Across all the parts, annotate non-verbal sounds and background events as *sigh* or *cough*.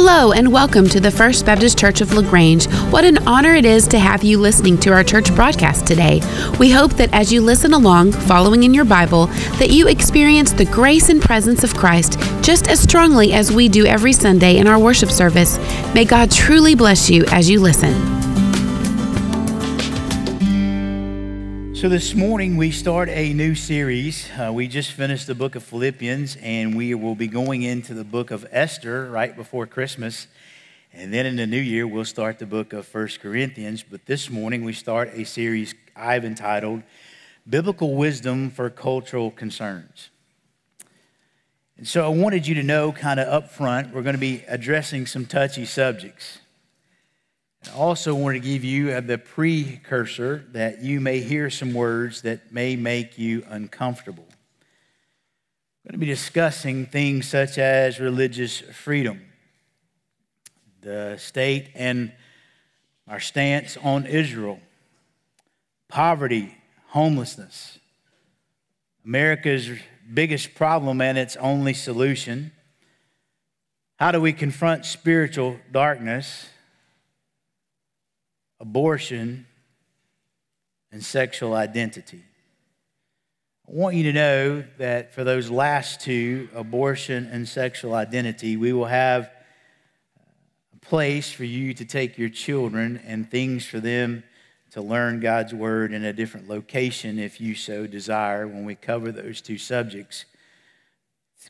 Hello, and welcome to the First Baptist Church of LaGrange. What an honor it is to have you listening to our church broadcast today. We hope that as you listen along, following in your Bible, that you experience the grace and presence of Christ just as strongly as we do every Sunday in our worship service. May God truly bless you as you listen. So, this morning we start a new series. Uh, we just finished the book of Philippians, and we will be going into the book of Esther right before Christmas. And then in the new year, we'll start the book of First Corinthians. But this morning, we start a series I've entitled Biblical Wisdom for Cultural Concerns. And so, I wanted you to know, kind of up front, we're going to be addressing some touchy subjects. I also want to give you uh, the precursor that you may hear some words that may make you uncomfortable. I'm going to be discussing things such as religious freedom, the state and our stance on Israel, poverty, homelessness, America's biggest problem and its only solution. How do we confront spiritual darkness? Abortion, and sexual identity. I want you to know that for those last two, abortion and sexual identity, we will have a place for you to take your children and things for them to learn God's word in a different location if you so desire when we cover those two subjects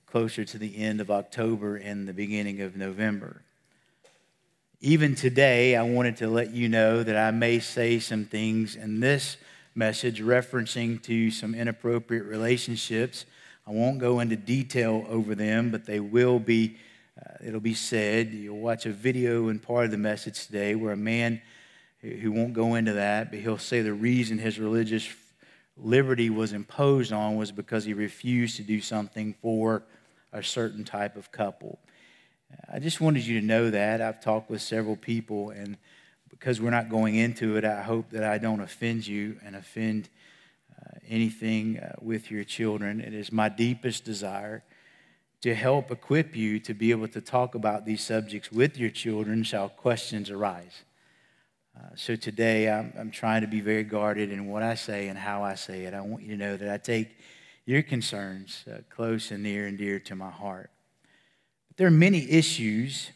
closer to the end of October and the beginning of November. Even today, I wanted to let you know that I may say some things in this message referencing to some inappropriate relationships. I won't go into detail over them, but they will be, uh, it'll be said. You'll watch a video in part of the message today where a man who won't go into that, but he'll say the reason his religious liberty was imposed on was because he refused to do something for a certain type of couple. I just wanted you to know that. I've talked with several people, and because we're not going into it, I hope that I don't offend you and offend uh, anything uh, with your children. It is my deepest desire to help equip you to be able to talk about these subjects with your children shall questions arise. Uh, so today, I'm, I'm trying to be very guarded in what I say and how I say it. I want you to know that I take your concerns uh, close and near and dear to my heart. There are many issues,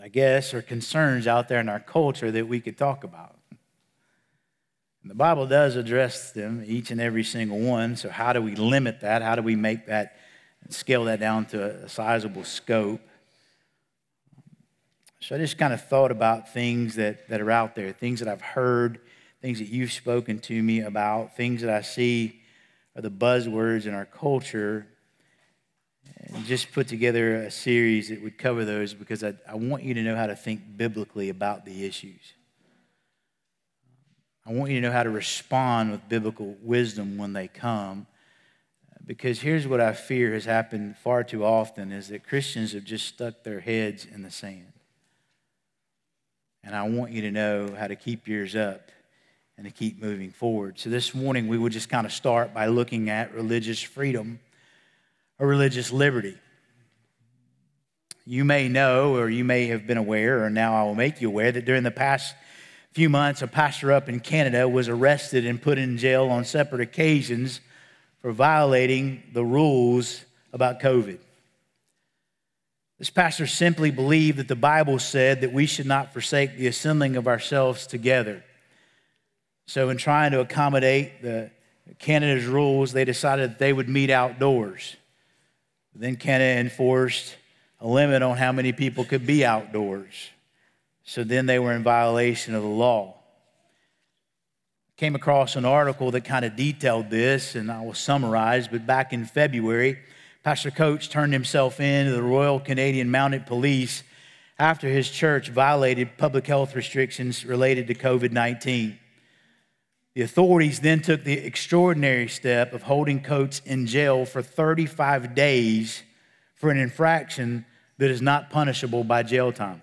I guess, or concerns out there in our culture that we could talk about. And the Bible does address them, each and every single one. So, how do we limit that? How do we make that and scale that down to a sizable scope? So, I just kind of thought about things that, that are out there, things that I've heard, things that you've spoken to me about, things that I see are the buzzwords in our culture and just put together a series that would cover those because I, I want you to know how to think biblically about the issues. I want you to know how to respond with biblical wisdom when they come. Because here's what I fear has happened far too often is that Christians have just stuck their heads in the sand. And I want you to know how to keep yours up and to keep moving forward. So this morning we will just kind of start by looking at religious freedom or religious liberty. You may know, or you may have been aware, or now I will make you aware, that during the past few months, a pastor up in Canada was arrested and put in jail on separate occasions for violating the rules about COVID. This pastor simply believed that the Bible said that we should not forsake the assembling of ourselves together. So, in trying to accommodate the Canada's rules, they decided that they would meet outdoors. Then Canada enforced a limit on how many people could be outdoors. So then they were in violation of the law. Came across an article that kind of detailed this, and I will summarize. But back in February, Pastor Coates turned himself in to the Royal Canadian Mounted Police after his church violated public health restrictions related to COVID 19. The authorities then took the extraordinary step of holding Coates in jail for 35 days for an infraction that is not punishable by jail time.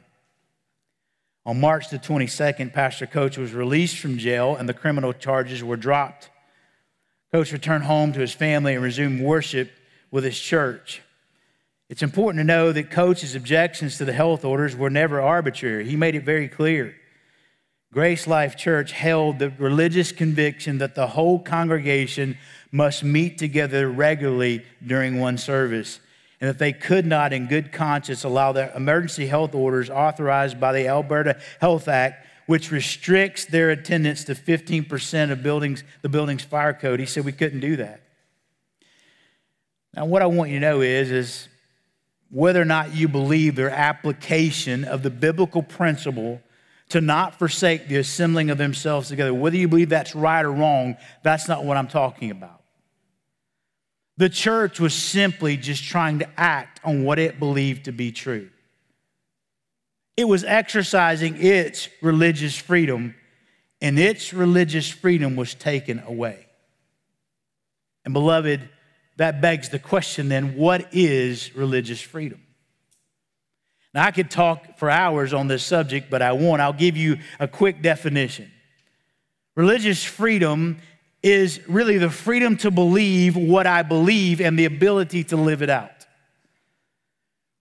On March the 22nd, Pastor Coates was released from jail and the criminal charges were dropped. Coates returned home to his family and resumed worship with his church. It's important to know that Coates's objections to the health orders were never arbitrary. He made it very clear. Grace Life Church held the religious conviction that the whole congregation must meet together regularly during one service, and that they could not, in good conscience, allow the emergency health orders authorized by the Alberta Health Act, which restricts their attendance to 15% of buildings, the building's fire code. He said we couldn't do that. Now, what I want you to know is, is whether or not you believe their application of the biblical principle to not forsake the assembling of themselves together, whether you believe that's right or wrong, that's not what I'm talking about. The church was simply just trying to act on what it believed to be true. It was exercising its religious freedom, and its religious freedom was taken away. And, beloved, that begs the question then what is religious freedom? Now, I could talk for hours on this subject, but I won't. I'll give you a quick definition. Religious freedom is really the freedom to believe what I believe and the ability to live it out.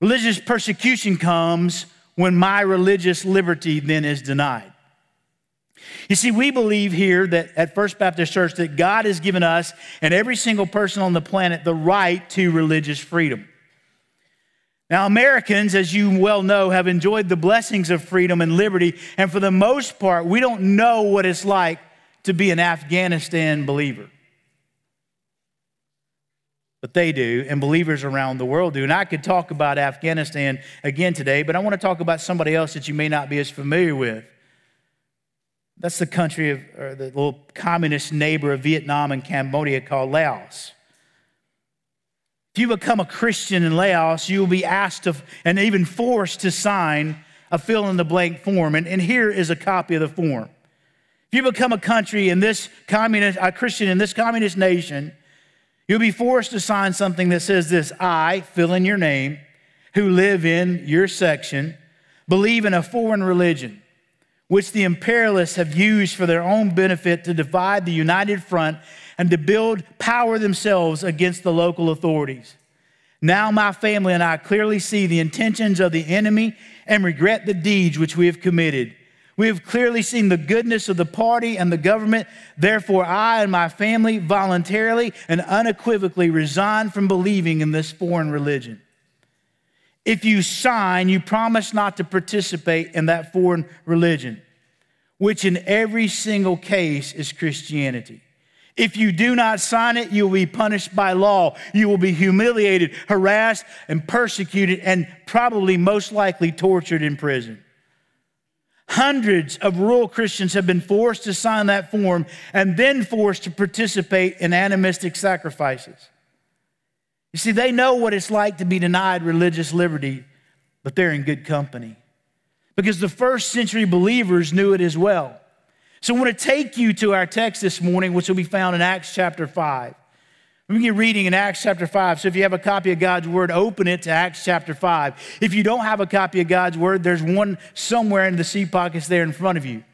Religious persecution comes when my religious liberty then is denied. You see, we believe here that at First Baptist Church that God has given us and every single person on the planet the right to religious freedom. Now, Americans, as you well know, have enjoyed the blessings of freedom and liberty, and for the most part, we don't know what it's like to be an Afghanistan believer. But they do, and believers around the world do. And I could talk about Afghanistan again today, but I want to talk about somebody else that you may not be as familiar with. That's the country of, or the little communist neighbor of Vietnam and Cambodia called Laos. If you become a Christian in Laos, you will be asked to, and even forced to sign a fill in the blank form. And, and here is a copy of the form. If you become a country in this communist, a Christian in this communist nation, you'll be forced to sign something that says this I, fill in your name, who live in your section, believe in a foreign religion which the imperialists have used for their own benefit to divide the united front and to build power themselves against the local authorities. Now, my family and I clearly see the intentions of the enemy and regret the deeds which we have committed. We have clearly seen the goodness of the party and the government. Therefore, I and my family voluntarily and unequivocally resign from believing in this foreign religion. If you sign, you promise not to participate in that foreign religion, which in every single case is Christianity. If you do not sign it, you will be punished by law. You will be humiliated, harassed, and persecuted, and probably most likely tortured in prison. Hundreds of rural Christians have been forced to sign that form and then forced to participate in animistic sacrifices. You see, they know what it's like to be denied religious liberty, but they're in good company. Because the first century believers knew it as well. So I want to take you to our text this morning, which will be found in Acts chapter 5. We're going to be reading in Acts chapter 5. So if you have a copy of God's Word, open it to Acts chapter 5. If you don't have a copy of God's Word, there's one somewhere in the seat pockets there in front of you.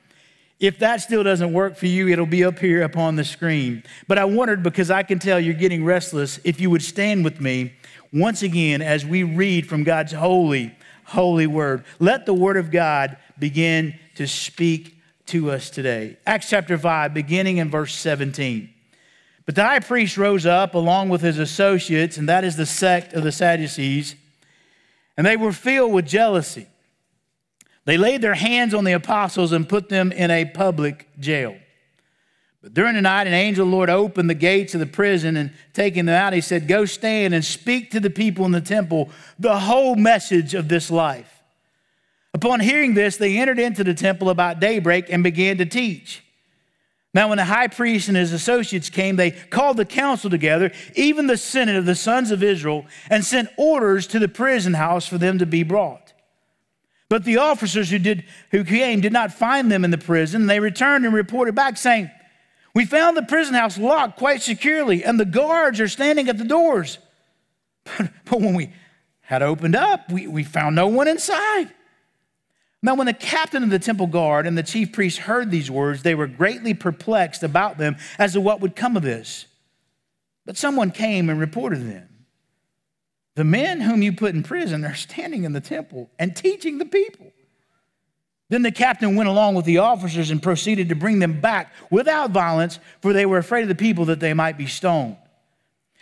If that still doesn't work for you, it'll be up here upon the screen. But I wondered, because I can tell you're getting restless, if you would stand with me once again as we read from God's holy, holy word. Let the word of God begin to speak to us today. Acts chapter 5, beginning in verse 17. But the high priest rose up along with his associates, and that is the sect of the Sadducees, and they were filled with jealousy. They laid their hands on the apostles and put them in a public jail. But during the night, an angel of the Lord opened the gates of the prison and taking them out, he said, Go stand and speak to the people in the temple the whole message of this life. Upon hearing this, they entered into the temple about daybreak and began to teach. Now, when the high priest and his associates came, they called the council together, even the senate of the sons of Israel, and sent orders to the prison house for them to be brought. But the officers who, did, who came did not find them in the prison. They returned and reported back, saying, We found the prison house locked quite securely, and the guards are standing at the doors. *laughs* But, but when we had opened up, we, we found no one inside. Now, when the captain of the temple guard and the chief priests heard these words, they were greatly perplexed about them as to what would come of this. But someone came and reported them. The men whom you put in prison are standing in the temple and teaching the people. Then the captain went along with the officers and proceeded to bring them back without violence, for they were afraid of the people that they might be stoned.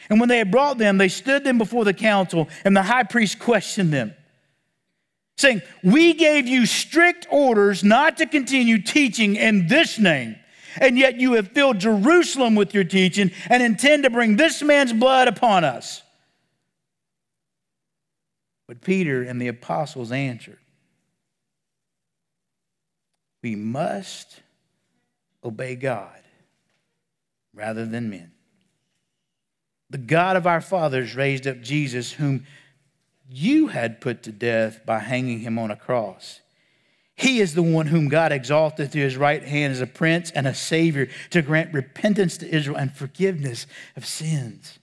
And when they had brought them, they stood them before the council, and the high priest questioned them, saying, We gave you strict orders not to continue teaching in this name, and yet you have filled Jerusalem with your teaching and intend to bring this man's blood upon us. But Peter and the apostles answered, we must obey God rather than men. The God of our fathers raised up Jesus, whom you had put to death by hanging him on a cross. He is the one whom God exalted to his right hand as a prince and a savior to grant repentance to Israel and forgiveness of sins.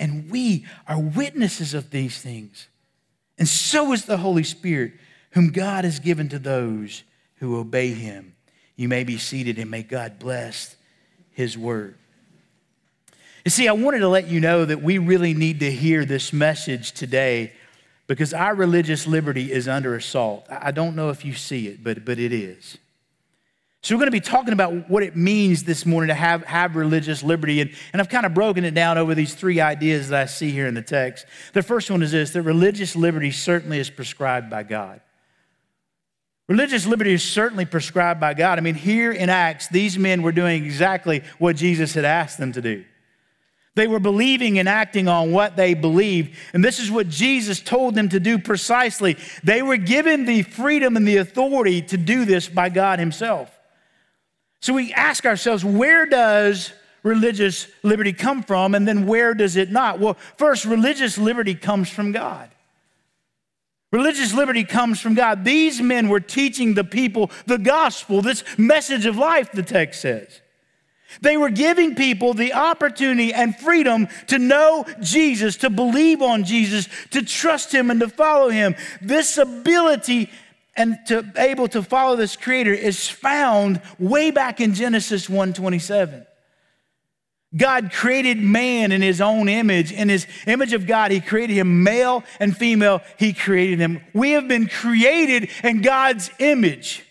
And we are witnesses of these things. And so is the Holy Spirit, whom God has given to those who obey him. You may be seated and may God bless his word. You see, I wanted to let you know that we really need to hear this message today because our religious liberty is under assault. I don't know if you see it, but, but it is. So, we're going to be talking about what it means this morning to have, have religious liberty. And, and I've kind of broken it down over these three ideas that I see here in the text. The first one is this that religious liberty certainly is prescribed by God. Religious liberty is certainly prescribed by God. I mean, here in Acts, these men were doing exactly what Jesus had asked them to do. They were believing and acting on what they believed. And this is what Jesus told them to do precisely. They were given the freedom and the authority to do this by God Himself. So we ask ourselves, where does religious liberty come from? And then where does it not? Well, first, religious liberty comes from God. Religious liberty comes from God. These men were teaching the people the gospel, this message of life, the text says. They were giving people the opportunity and freedom to know Jesus, to believe on Jesus, to trust him and to follow him. This ability and to be able to follow this creator is found way back in Genesis 127. God created man in his own image. In his image of God, he created him male and female. He created them. We have been created in God's image.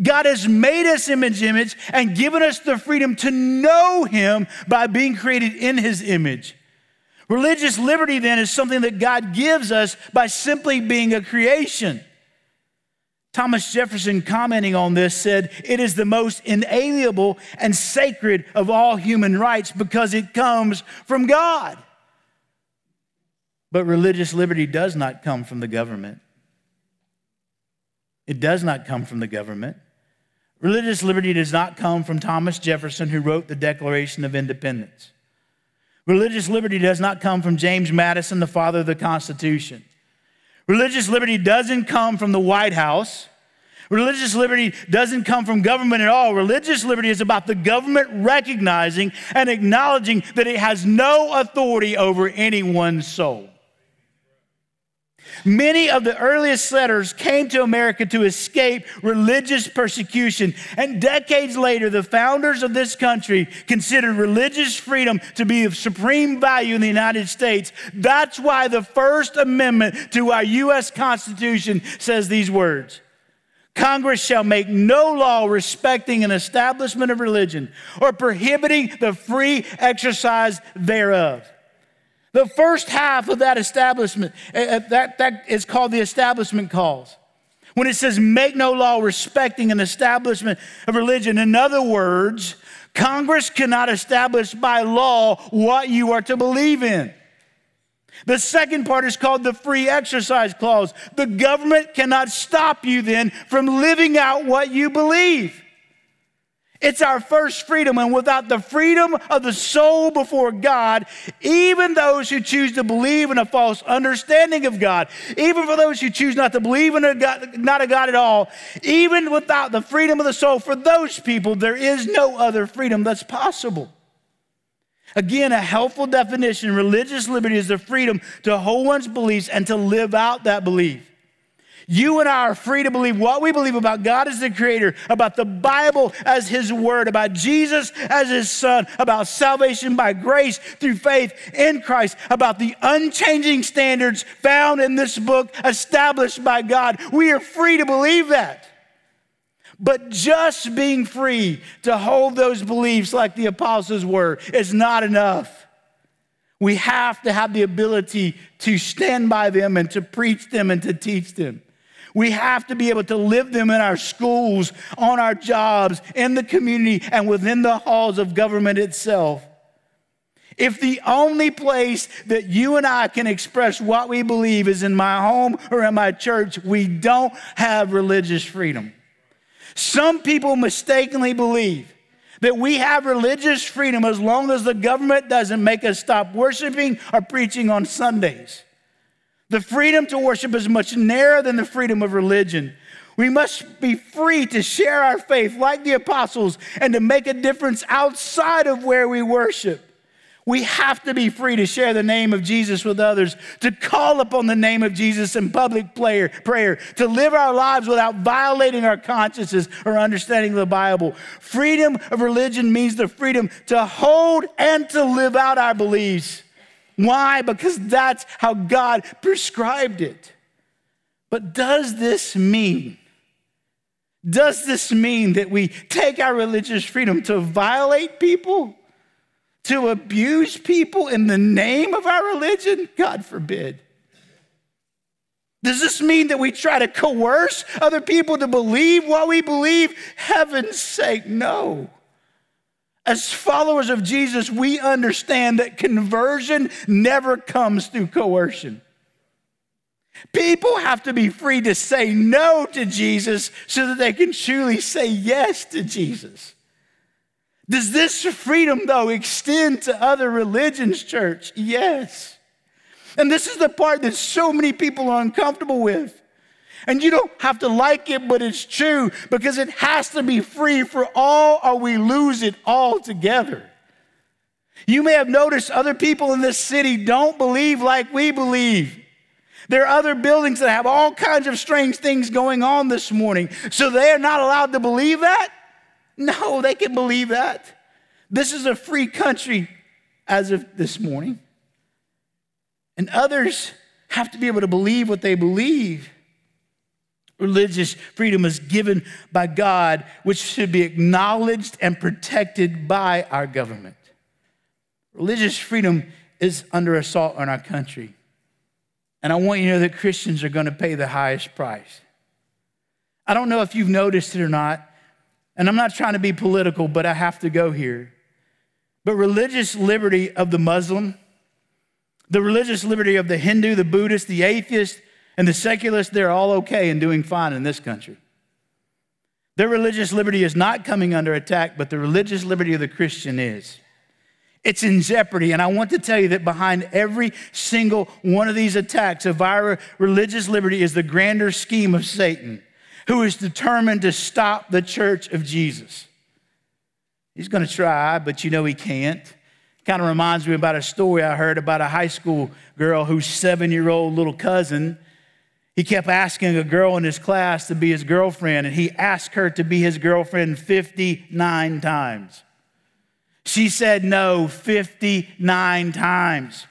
God has made us image image and given us the freedom to know him by being created in his image. Religious liberty then is something that God gives us by simply being a creation. Thomas Jefferson, commenting on this, said, It is the most inalienable and sacred of all human rights because it comes from God. But religious liberty does not come from the government. It does not come from the government. Religious liberty does not come from Thomas Jefferson, who wrote the Declaration of Independence. Religious liberty does not come from James Madison, the father of the Constitution. Religious liberty doesn't come from the White House. Religious liberty doesn't come from government at all. Religious liberty is about the government recognizing and acknowledging that it has no authority over anyone's soul. Many of the earliest settlers came to America to escape religious persecution. And decades later, the founders of this country considered religious freedom to be of supreme value in the United States. That's why the First Amendment to our U.S. Constitution says these words Congress shall make no law respecting an establishment of religion or prohibiting the free exercise thereof. The first half of that establishment, eh, eh, that, that is called the establishment clause. When it says make no law respecting an establishment of religion, in other words, Congress cannot establish by law what you are to believe in. The second part is called the free exercise clause. The government cannot stop you then from living out what you believe. It's our first freedom, and without the freedom of the soul before God, even those who choose to believe in a false understanding of God, even for those who choose not to believe in a God, not a God at all, even without the freedom of the soul, for those people, there is no other freedom that's possible. Again, a helpful definition religious liberty is the freedom to hold one's beliefs and to live out that belief. You and I are free to believe what we believe about God as the creator, about the Bible as his word, about Jesus as his son, about salvation by grace through faith in Christ, about the unchanging standards found in this book established by God. We are free to believe that. But just being free to hold those beliefs like the apostles were is not enough. We have to have the ability to stand by them and to preach them and to teach them. We have to be able to live them in our schools, on our jobs, in the community, and within the halls of government itself. If the only place that you and I can express what we believe is in my home or in my church, we don't have religious freedom. Some people mistakenly believe that we have religious freedom as long as the government doesn't make us stop worshiping or preaching on Sundays. The freedom to worship is much narrower than the freedom of religion. We must be free to share our faith like the apostles and to make a difference outside of where we worship. We have to be free to share the name of Jesus with others, to call upon the name of Jesus in public prayer, prayer, to live our lives without violating our consciences or understanding the Bible. Freedom of religion means the freedom to hold and to live out our beliefs. Why? Because that's how God prescribed it. But does this mean, does this mean that we take our religious freedom to violate people? To abuse people in the name of our religion? God forbid. Does this mean that we try to coerce other people to believe what we believe? Heaven's sake, no. As followers of Jesus, we understand that conversion never comes through coercion. People have to be free to say no to Jesus so that they can truly say yes to Jesus. Does this freedom, though, extend to other religions, church? Yes. And this is the part that so many people are uncomfortable with. And you don't have to like it, but it's true because it has to be free for all or we lose it all together. You may have noticed other people in this city don't believe like we believe. There are other buildings that have all kinds of strange things going on this morning. So they are not allowed to believe that? No, they can believe that. This is a free country as of this morning. And others have to be able to believe what they believe. Religious freedom is given by God, which should be acknowledged and protected by our government. Religious freedom is under assault in our country. And I want you to know that Christians are going to pay the highest price. I don't know if you've noticed it or not, and I'm not trying to be political, but I have to go here. But religious liberty of the Muslim, the religious liberty of the Hindu, the Buddhist, the atheist, and the secularists, they're all okay and doing fine in this country. Their religious liberty is not coming under attack, but the religious liberty of the Christian is. It's in jeopardy. And I want to tell you that behind every single one of these attacks of our religious liberty is the grander scheme of Satan, who is determined to stop the church of Jesus. He's going to try, but you know he can't. Kind of reminds me about a story I heard about a high school girl whose seven year old little cousin he kept asking a girl in his class to be his girlfriend, and he asked her to be his girlfriend 59 times. She said no 59 times.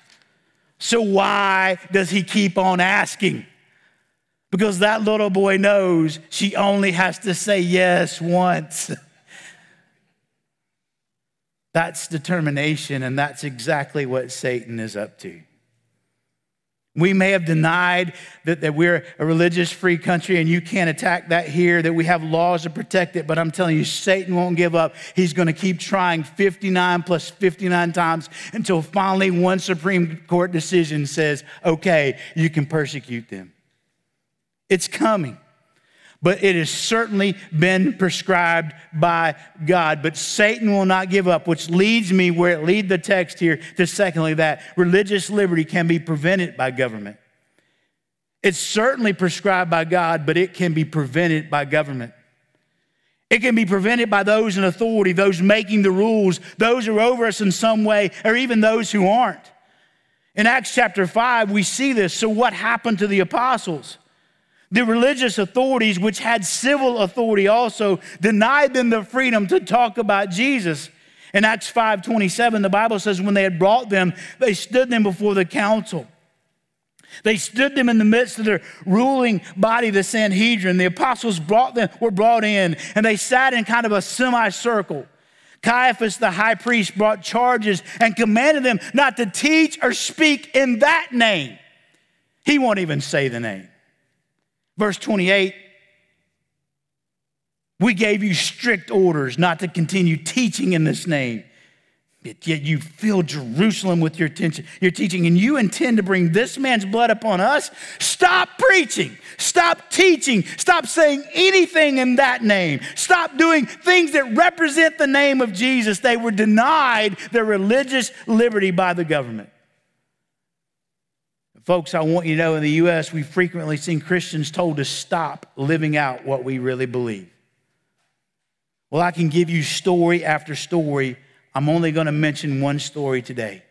So, why does he keep on asking? Because that little boy knows she only has to say yes once. *laughs* that's determination, and that's exactly what Satan is up to. We may have denied that, that we're a religious free country and you can't attack that here, that we have laws to protect it, but I'm telling you, Satan won't give up. He's going to keep trying 59 plus 59 times until finally one Supreme Court decision says, okay, you can persecute them. It's coming but it has certainly been prescribed by God. But Satan will not give up, which leads me where it lead the text here to secondly that religious liberty can be prevented by government. It's certainly prescribed by God, but it can be prevented by government. It can be prevented by those in authority, those making the rules, those who are over us in some way, or even those who aren't. In Acts chapter 5, we see this. So, what happened to the apostles? The religious authorities, which had civil authority also, denied them the freedom to talk about Jesus. In Acts 5:27, the Bible says, when they had brought them, they stood them before the council. They stood them in the midst of their ruling body, the Sanhedrin. The apostles brought them, were brought in, and they sat in kind of a semicircle. Caiaphas, the high priest, brought charges and commanded them not to teach or speak in that name. He won't even say the name. Verse 28 We gave you strict orders not to continue teaching in this name. Yet you fill Jerusalem with your, your teaching, and you intend to bring this man's blood upon us? Stop preaching. Stop teaching. Stop saying anything in that name. Stop doing things that represent the name of Jesus. They were denied their religious liberty by the government. Folks, I want you to know in the U.S., we've frequently seen Christians told to stop living out what we really believe. Well, I can give you story after story. I'm only going to mention one story today.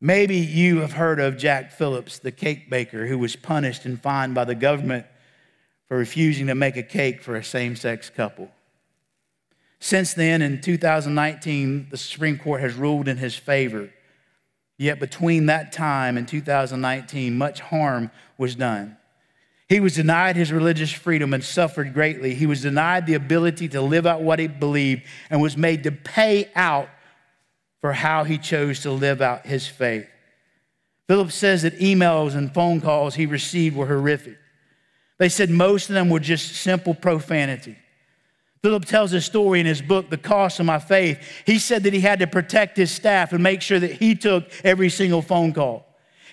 Maybe you have heard of Jack Phillips, the cake baker, who was punished and fined by the government for refusing to make a cake for a same sex couple. Since then, in 2019, the Supreme Court has ruled in his favor Yet between that time and 2019, much harm was done. He was denied his religious freedom and suffered greatly. He was denied the ability to live out what he believed and was made to pay out for how he chose to live out his faith. Philip says that emails and phone calls he received were horrific. They said most of them were just simple profanity. Philip tells a story in his book, The Cost of My Faith. He said that he had to protect his staff and make sure that he took every single phone call.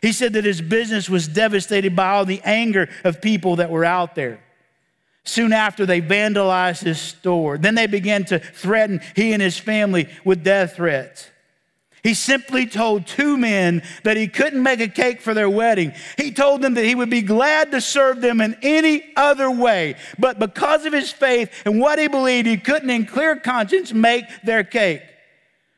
He said that his business was devastated by all the anger of people that were out there. Soon after, they vandalized his store. Then they began to threaten he and his family with death threats. He simply told two men that he couldn't make a cake for their wedding. He told them that he would be glad to serve them in any other way. But because of his faith and what he believed, he couldn't, in clear conscience, make their cake.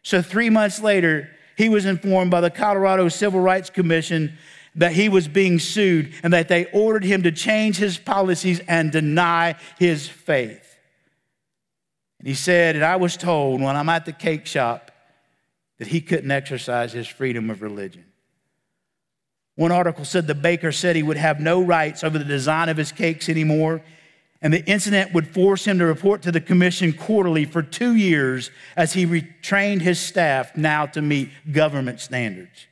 So, three months later, he was informed by the Colorado Civil Rights Commission that he was being sued and that they ordered him to change his policies and deny his faith. And he said, And I was told when I'm at the cake shop, that he couldn't exercise his freedom of religion. One article said the baker said he would have no rights over the design of his cakes anymore, and the incident would force him to report to the commission quarterly for two years as he retrained his staff now to meet government standards.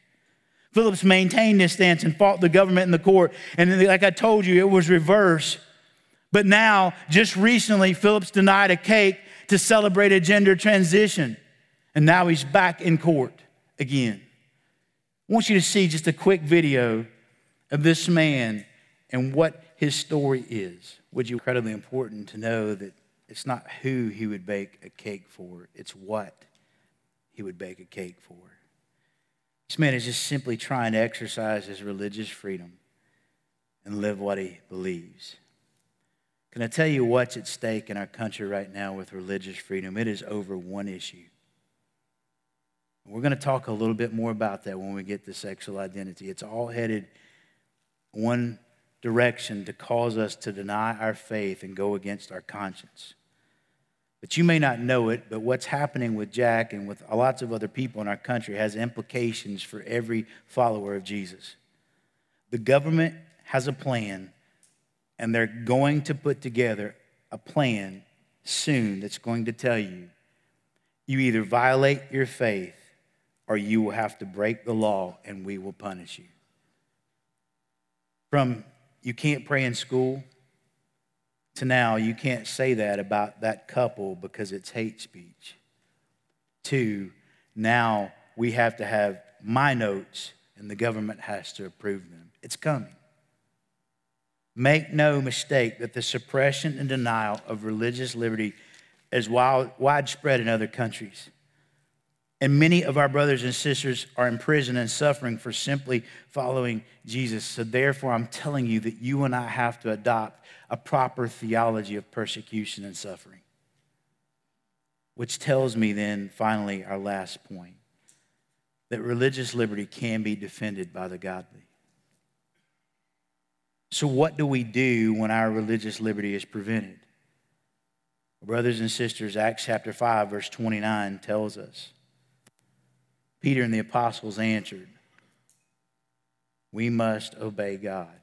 Phillips maintained his stance and fought the government in the court, and like I told you, it was reversed. But now, just recently, Phillips denied a cake to celebrate a gender transition. And now he's back in court again. I want you to see just a quick video of this man and what his story is. Would you incredibly important to know that it's not who he would bake a cake for, it's what he would bake a cake for. This man is just simply trying to exercise his religious freedom and live what he believes. Can I tell you what's at stake in our country right now with religious freedom? It is over one issue we're going to talk a little bit more about that when we get to sexual identity. It's all headed one direction to cause us to deny our faith and go against our conscience. But you may not know it, but what's happening with Jack and with lots of other people in our country has implications for every follower of Jesus. The government has a plan, and they're going to put together a plan soon that's going to tell you you either violate your faith or you will have to break the law and we will punish you. From you can't pray in school to now you can't say that about that couple because it's hate speech. To now we have to have my notes and the government has to approve them. It's coming. Make no mistake that the suppression and denial of religious liberty is widespread in other countries. And many of our brothers and sisters are in prison and suffering for simply following Jesus. So, therefore, I'm telling you that you and I have to adopt a proper theology of persecution and suffering. Which tells me, then, finally, our last point that religious liberty can be defended by the godly. So, what do we do when our religious liberty is prevented? Brothers and sisters, Acts chapter 5, verse 29 tells us Peter and the apostles answered, We must obey God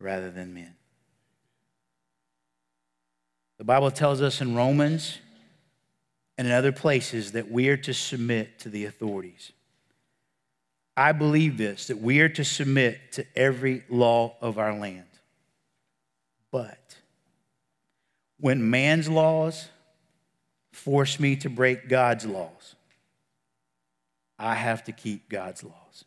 rather than men. The Bible tells us in Romans and in other places that we are to submit to the authorities. I believe this that we are to submit to every law of our land. But when man's laws force me to break God's laws, I have to keep God's laws.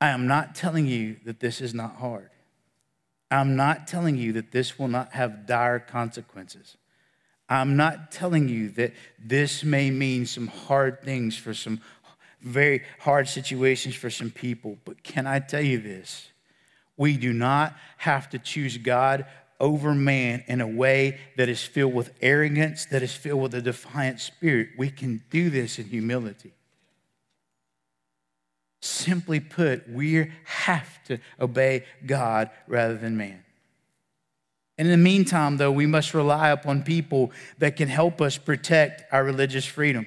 I am not telling you that this is not hard. I'm not telling you that this will not have dire consequences. I'm not telling you that this may mean some hard things for some very hard situations for some people. But can I tell you this? We do not have to choose God over man in a way that is filled with arrogance, that is filled with a defiant spirit. We can do this in humility. Simply put, we have to obey God rather than man. And in the meantime, though, we must rely upon people that can help us protect our religious freedom.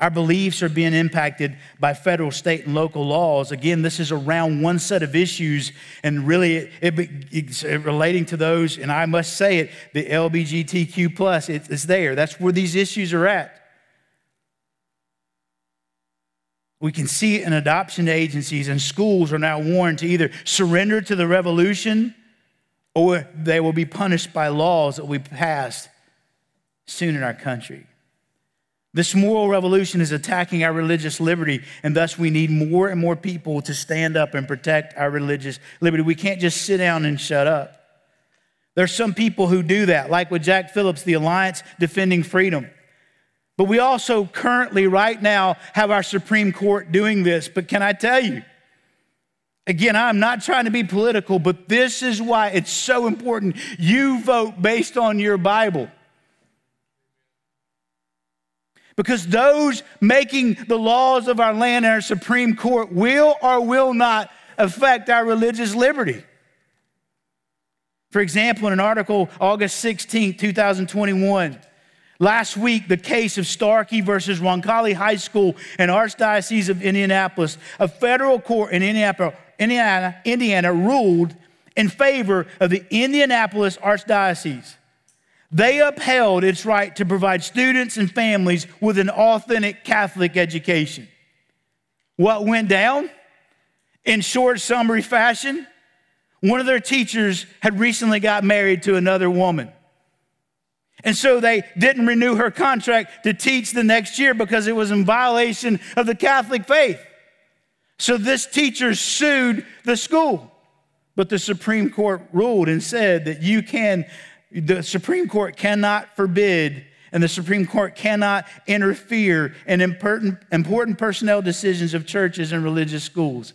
Our beliefs are being impacted by federal, state, and local laws. Again, this is around one set of issues, and really it, it, it's uh, relating to those, and I must say it, the LBGTQ plus, it, it's there. That's where these issues are at. We can see it in adoption agencies and schools are now warned to either surrender to the revolution or they will be punished by laws that we passed soon in our country. This moral revolution is attacking our religious liberty, and thus we need more and more people to stand up and protect our religious liberty. We can't just sit down and shut up. There's some people who do that, like with Jack Phillips, the Alliance Defending Freedom. But we also currently, right now, have our Supreme Court doing this. But can I tell you, again, I'm not trying to be political, but this is why it's so important. You vote based on your Bible. Because those making the laws of our land and our Supreme Court will or will not affect our religious liberty. For example, in an article, August 16, 2021, last week, the case of Starkey versus Roncalli High School and Archdiocese of Indianapolis, a federal court in Indiana, Indiana, Indiana ruled in favor of the Indianapolis Archdiocese. They upheld its right to provide students and families with an authentic Catholic education. What went down? In short, summary fashion, one of their teachers had recently got married to another woman. And so they didn't renew her contract to teach the next year because it was in violation of the Catholic faith. So this teacher sued the school. But the Supreme Court ruled and said that you can the Supreme Court cannot forbid and the Supreme Court cannot interfere in important, personnel decisions of churches and religious schools.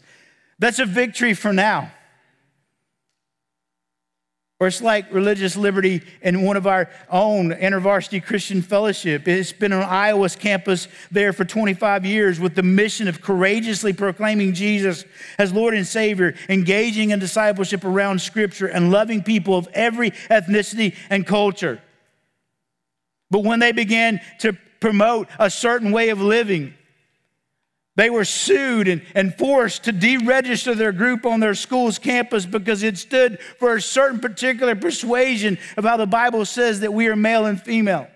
That's a victory for now. Or it's like religious liberty in one of our own InterVarsity Christian Fellowship. It's been on Iowa's campus there for 25 years with the mission of courageously proclaiming Jesus as Lord and Savior, engaging in discipleship around Scripture, and loving people of every ethnicity and culture. But when they began to promote a certain way of living, they were sued and, and forced to deregister their group on their school's campus because it stood for a certain particular persuasion of how the Bible says that we are male and female.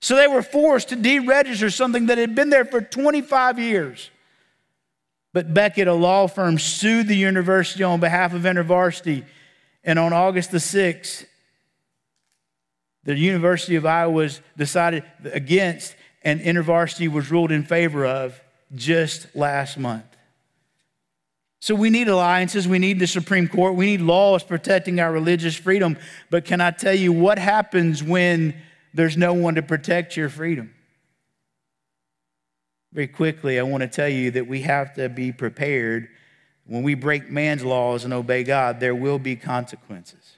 So they were forced to deregister something that had been there for 25 years. But Becket, a law firm, sued the university on behalf of InterVarsity. And on August the 6th, the University of Iowa was decided against, and InterVarsity was ruled in favor of just last month. So we need alliances, we need the Supreme Court, we need laws protecting our religious freedom. But can I tell you what happens when there's no one to protect your freedom? Very quickly, I want to tell you that we have to be prepared. When we break man's laws and obey God, there will be consequences.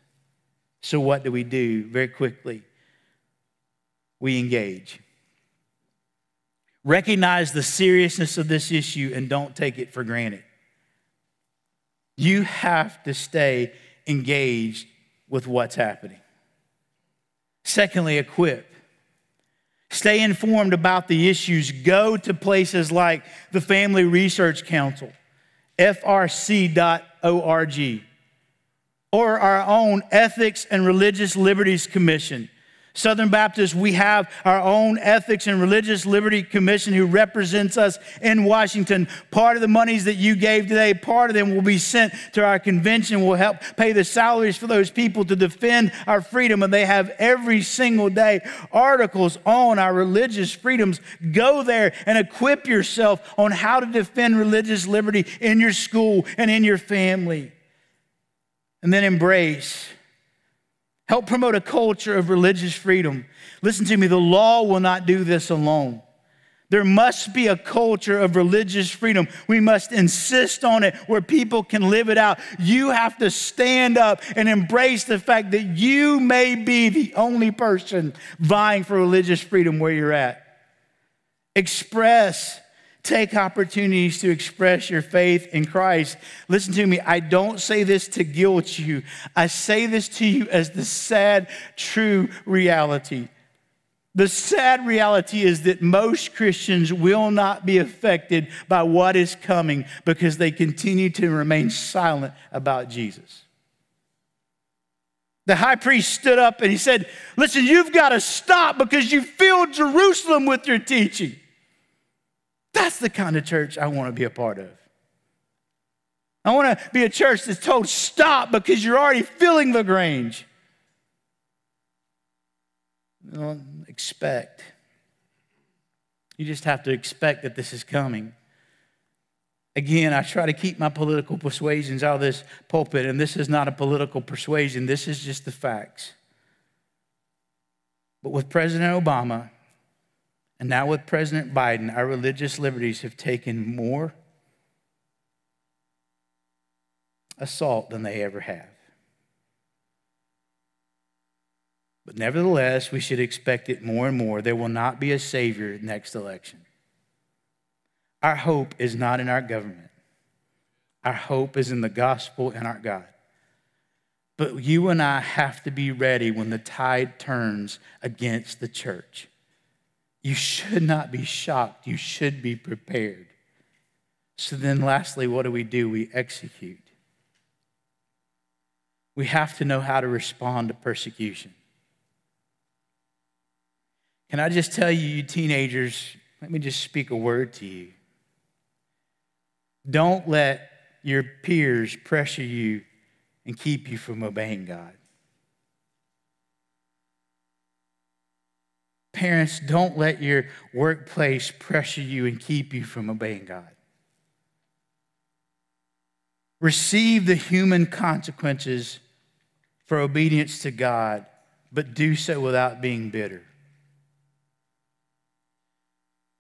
So, what do we do? Very quickly, we engage. Recognize the seriousness of this issue and don't take it for granted. You have to stay engaged with what's happening. Secondly, equip. Stay informed about the issues. Go to places like the Family Research Council, frc.org, or our own Ethics and Religious Liberties Commission, Southern Baptists, we have our own Ethics and Religious Liberty Commission who represents us in Washington. Part of the monies that you gave today, part of them will be sent to our convention, will help pay the salaries for those people to defend our freedom. And they have every single day articles on our religious freedoms. Go there and equip yourself on how to defend religious liberty in your school and in your family. And then embrace Help promote a culture of religious freedom. Listen to me, the law will not do this alone. There must be a culture of religious freedom. We must insist on it where people can live it out. You have to stand up and embrace the fact that you may be the only person vying for religious freedom where you're at. Express Take opportunities to express your faith in Christ. Listen to me, I don't say this to guilt you. I say this to you as the sad, true reality. The sad reality is that most Christians will not be affected by what is coming because they continue to remain silent about Jesus. The high priest stood up and he said, Listen, you've got to stop because you filled Jerusalem with your teaching. That's the kind of church I want to be a part of. I want to be a church that's told stop because you're already filling the grange. expect. You just have to expect that this is coming. Again, I try to keep my political persuasions out of this pulpit, and this is not a political persuasion, this is just the facts. But with President Obama, and now, with President Biden, our religious liberties have taken more assault than they ever have. But nevertheless, we should expect it more and more. There will not be a Savior next election. Our hope is not in our government, our hope is in the gospel and our God. But you and I have to be ready when the tide turns against the church. You should not be shocked. You should be prepared. So then, lastly, what do we do? We execute. We have to know how to respond to persecution. Can I just tell you, you teenagers, let me just speak a word to you. Don't let your peers pressure you and keep you from obeying God. Parents, don't let your workplace pressure you and keep you from obeying God. Receive the human consequences for obedience to God, but do so without being bitter.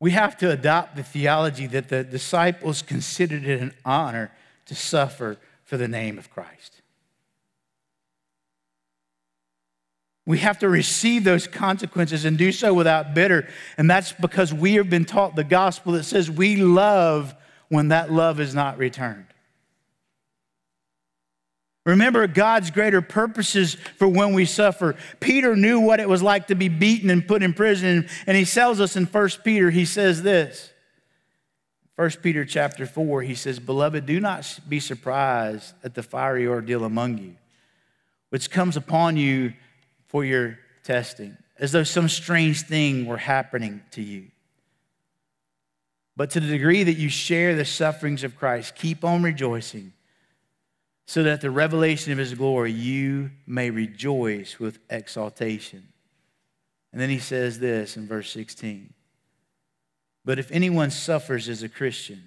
We have to adopt the theology that the disciples considered it an honor to suffer for the name of Christ. We have to receive those consequences and do so without bitter. And that's because we have been taught the gospel that says we love when that love is not returned. Remember God's greater purposes for when we suffer. Peter knew what it was like to be beaten and put in prison, and he tells us in 1 Peter, he says this. 1 Peter chapter 4, he says, Beloved, do not be surprised at the fiery ordeal among you, which comes upon you for your testing, as though some strange thing were happening to you. But to the degree that you share the sufferings of Christ, keep on rejoicing, so that the revelation of his glory you may rejoice with exaltation. And then he says this in verse 16 But if anyone suffers as a Christian,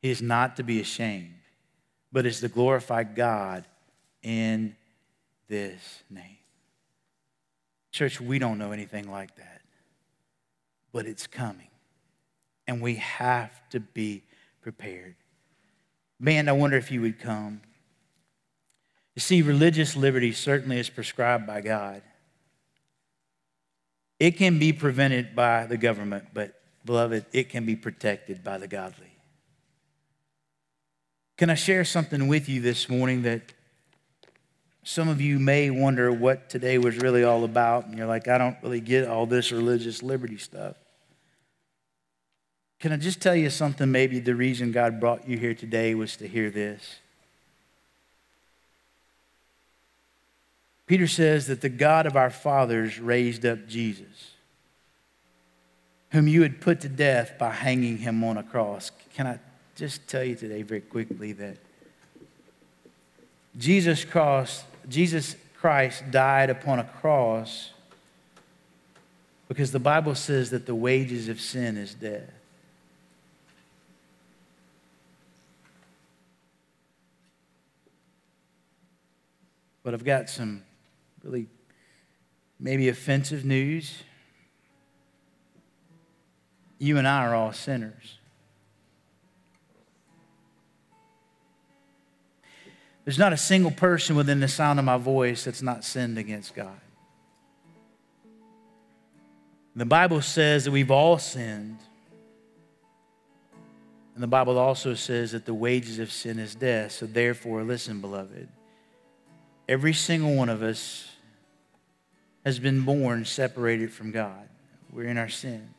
he is not to be ashamed, but is to glorify God in this name. Church, we don't know anything like that, but it's coming. And we have to be prepared. Man, I wonder if you would come. You see, religious liberty certainly is prescribed by God. It can be prevented by the government, but beloved, it can be protected by the godly. Can I share something with you this morning that some of you may wonder what today was really all about? And you're like, I don't really get all this religious liberty stuff. Can I just tell you something? Maybe the reason God brought you here today was to hear this. Peter says that the God of our fathers raised up Jesus, whom you had put to death by hanging him on a cross. Can I just tell you today, very quickly, that Jesus cross, Jesus Christ died upon a cross because the Bible says that the wages of sin is death. But I've got some really maybe offensive news. You and I are all sinners. There's not a single person within the sound of my voice that's not sinned against God. The Bible says that we've all sinned. And the Bible also says that the wages of sin is death. So, therefore, listen, beloved, every single one of us has been born separated from God. We're in our sin.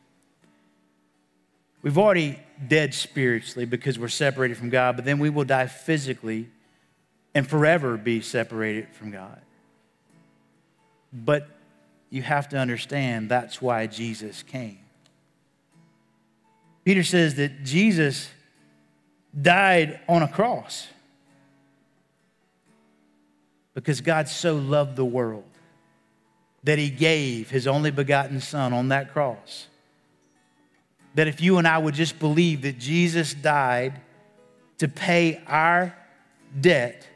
We've already dead spiritually because we're separated from God, but then we will die physically and forever be separated from God. But you have to understand that's why Jesus came. Peter says that Jesus died on a cross because God so loved the world that he gave his only begotten Son on that cross. That if you and I would just believe that Jesus died to pay our debt,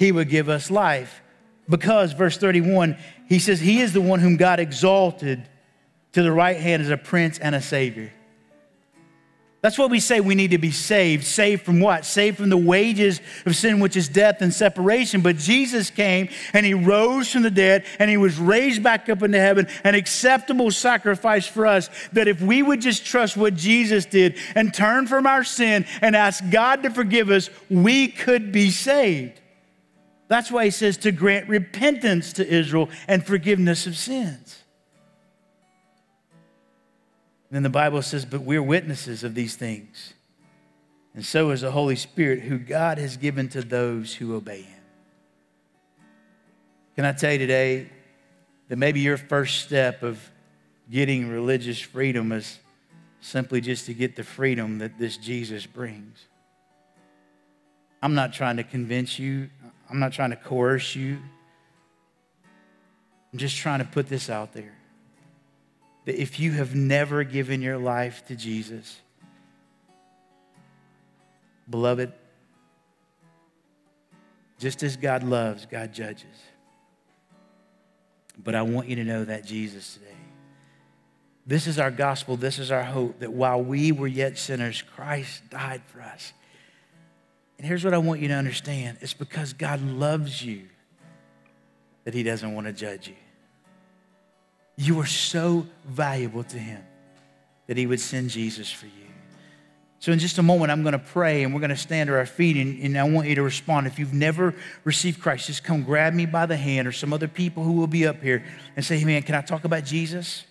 he would give us life. Because, verse 31, he says, He is the one whom God exalted to the right hand as a prince and a savior. That's what we say we need to be saved. Saved from what? Saved from the wages of sin, which is death and separation. But Jesus came and he rose from the dead and he was raised back up into heaven, an acceptable sacrifice for us. That if we would just trust what Jesus did and turn from our sin and ask God to forgive us, we could be saved. That's why he says to grant repentance to Israel and forgiveness of sins. And then the Bible says, but we're witnesses of these things. And so is the Holy Spirit, who God has given to those who obey Him. Can I tell you today that maybe your first step of getting religious freedom is simply just to get the freedom that this Jesus brings? I'm not trying to convince you, I'm not trying to coerce you. I'm just trying to put this out there that if you have never given your life to Jesus, beloved, just as God loves, God judges. But I want you to know that Jesus today. This is our gospel. This is our hope that while we were yet sinners, Christ died for us. And here's what I want you to understand it's because God loves you that He doesn't want to judge you. You are so valuable to Him that He would send Jesus for you. So, in just a moment, I'm going to pray and we're going to stand to our feet. And, and, I want you to respond. If you've never received Christ, just come grab me by the hand or some other people who will be up here and say, hey, man, can I talk about Jesus?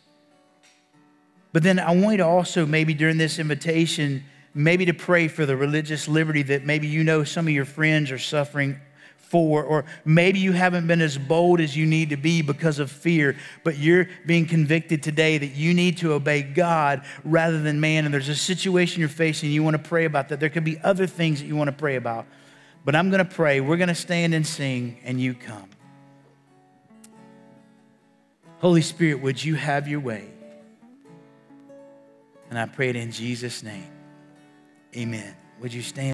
But then I want you to also, maybe during this invitation, maybe to pray for the religious liberty that maybe you know some of your friends are suffering for, or maybe you haven't been as bold as you need to be because of fear, but you're being convicted today that you need to obey God rather than man, and there's a situation you're facing, you want to pray about that. There could be other things that you want to pray about, but I'm going to pray. We're going to stand and sing, and you come. Holy Spirit, would you have your way? And I pray it in Jesus' name. Amen. Would you stand?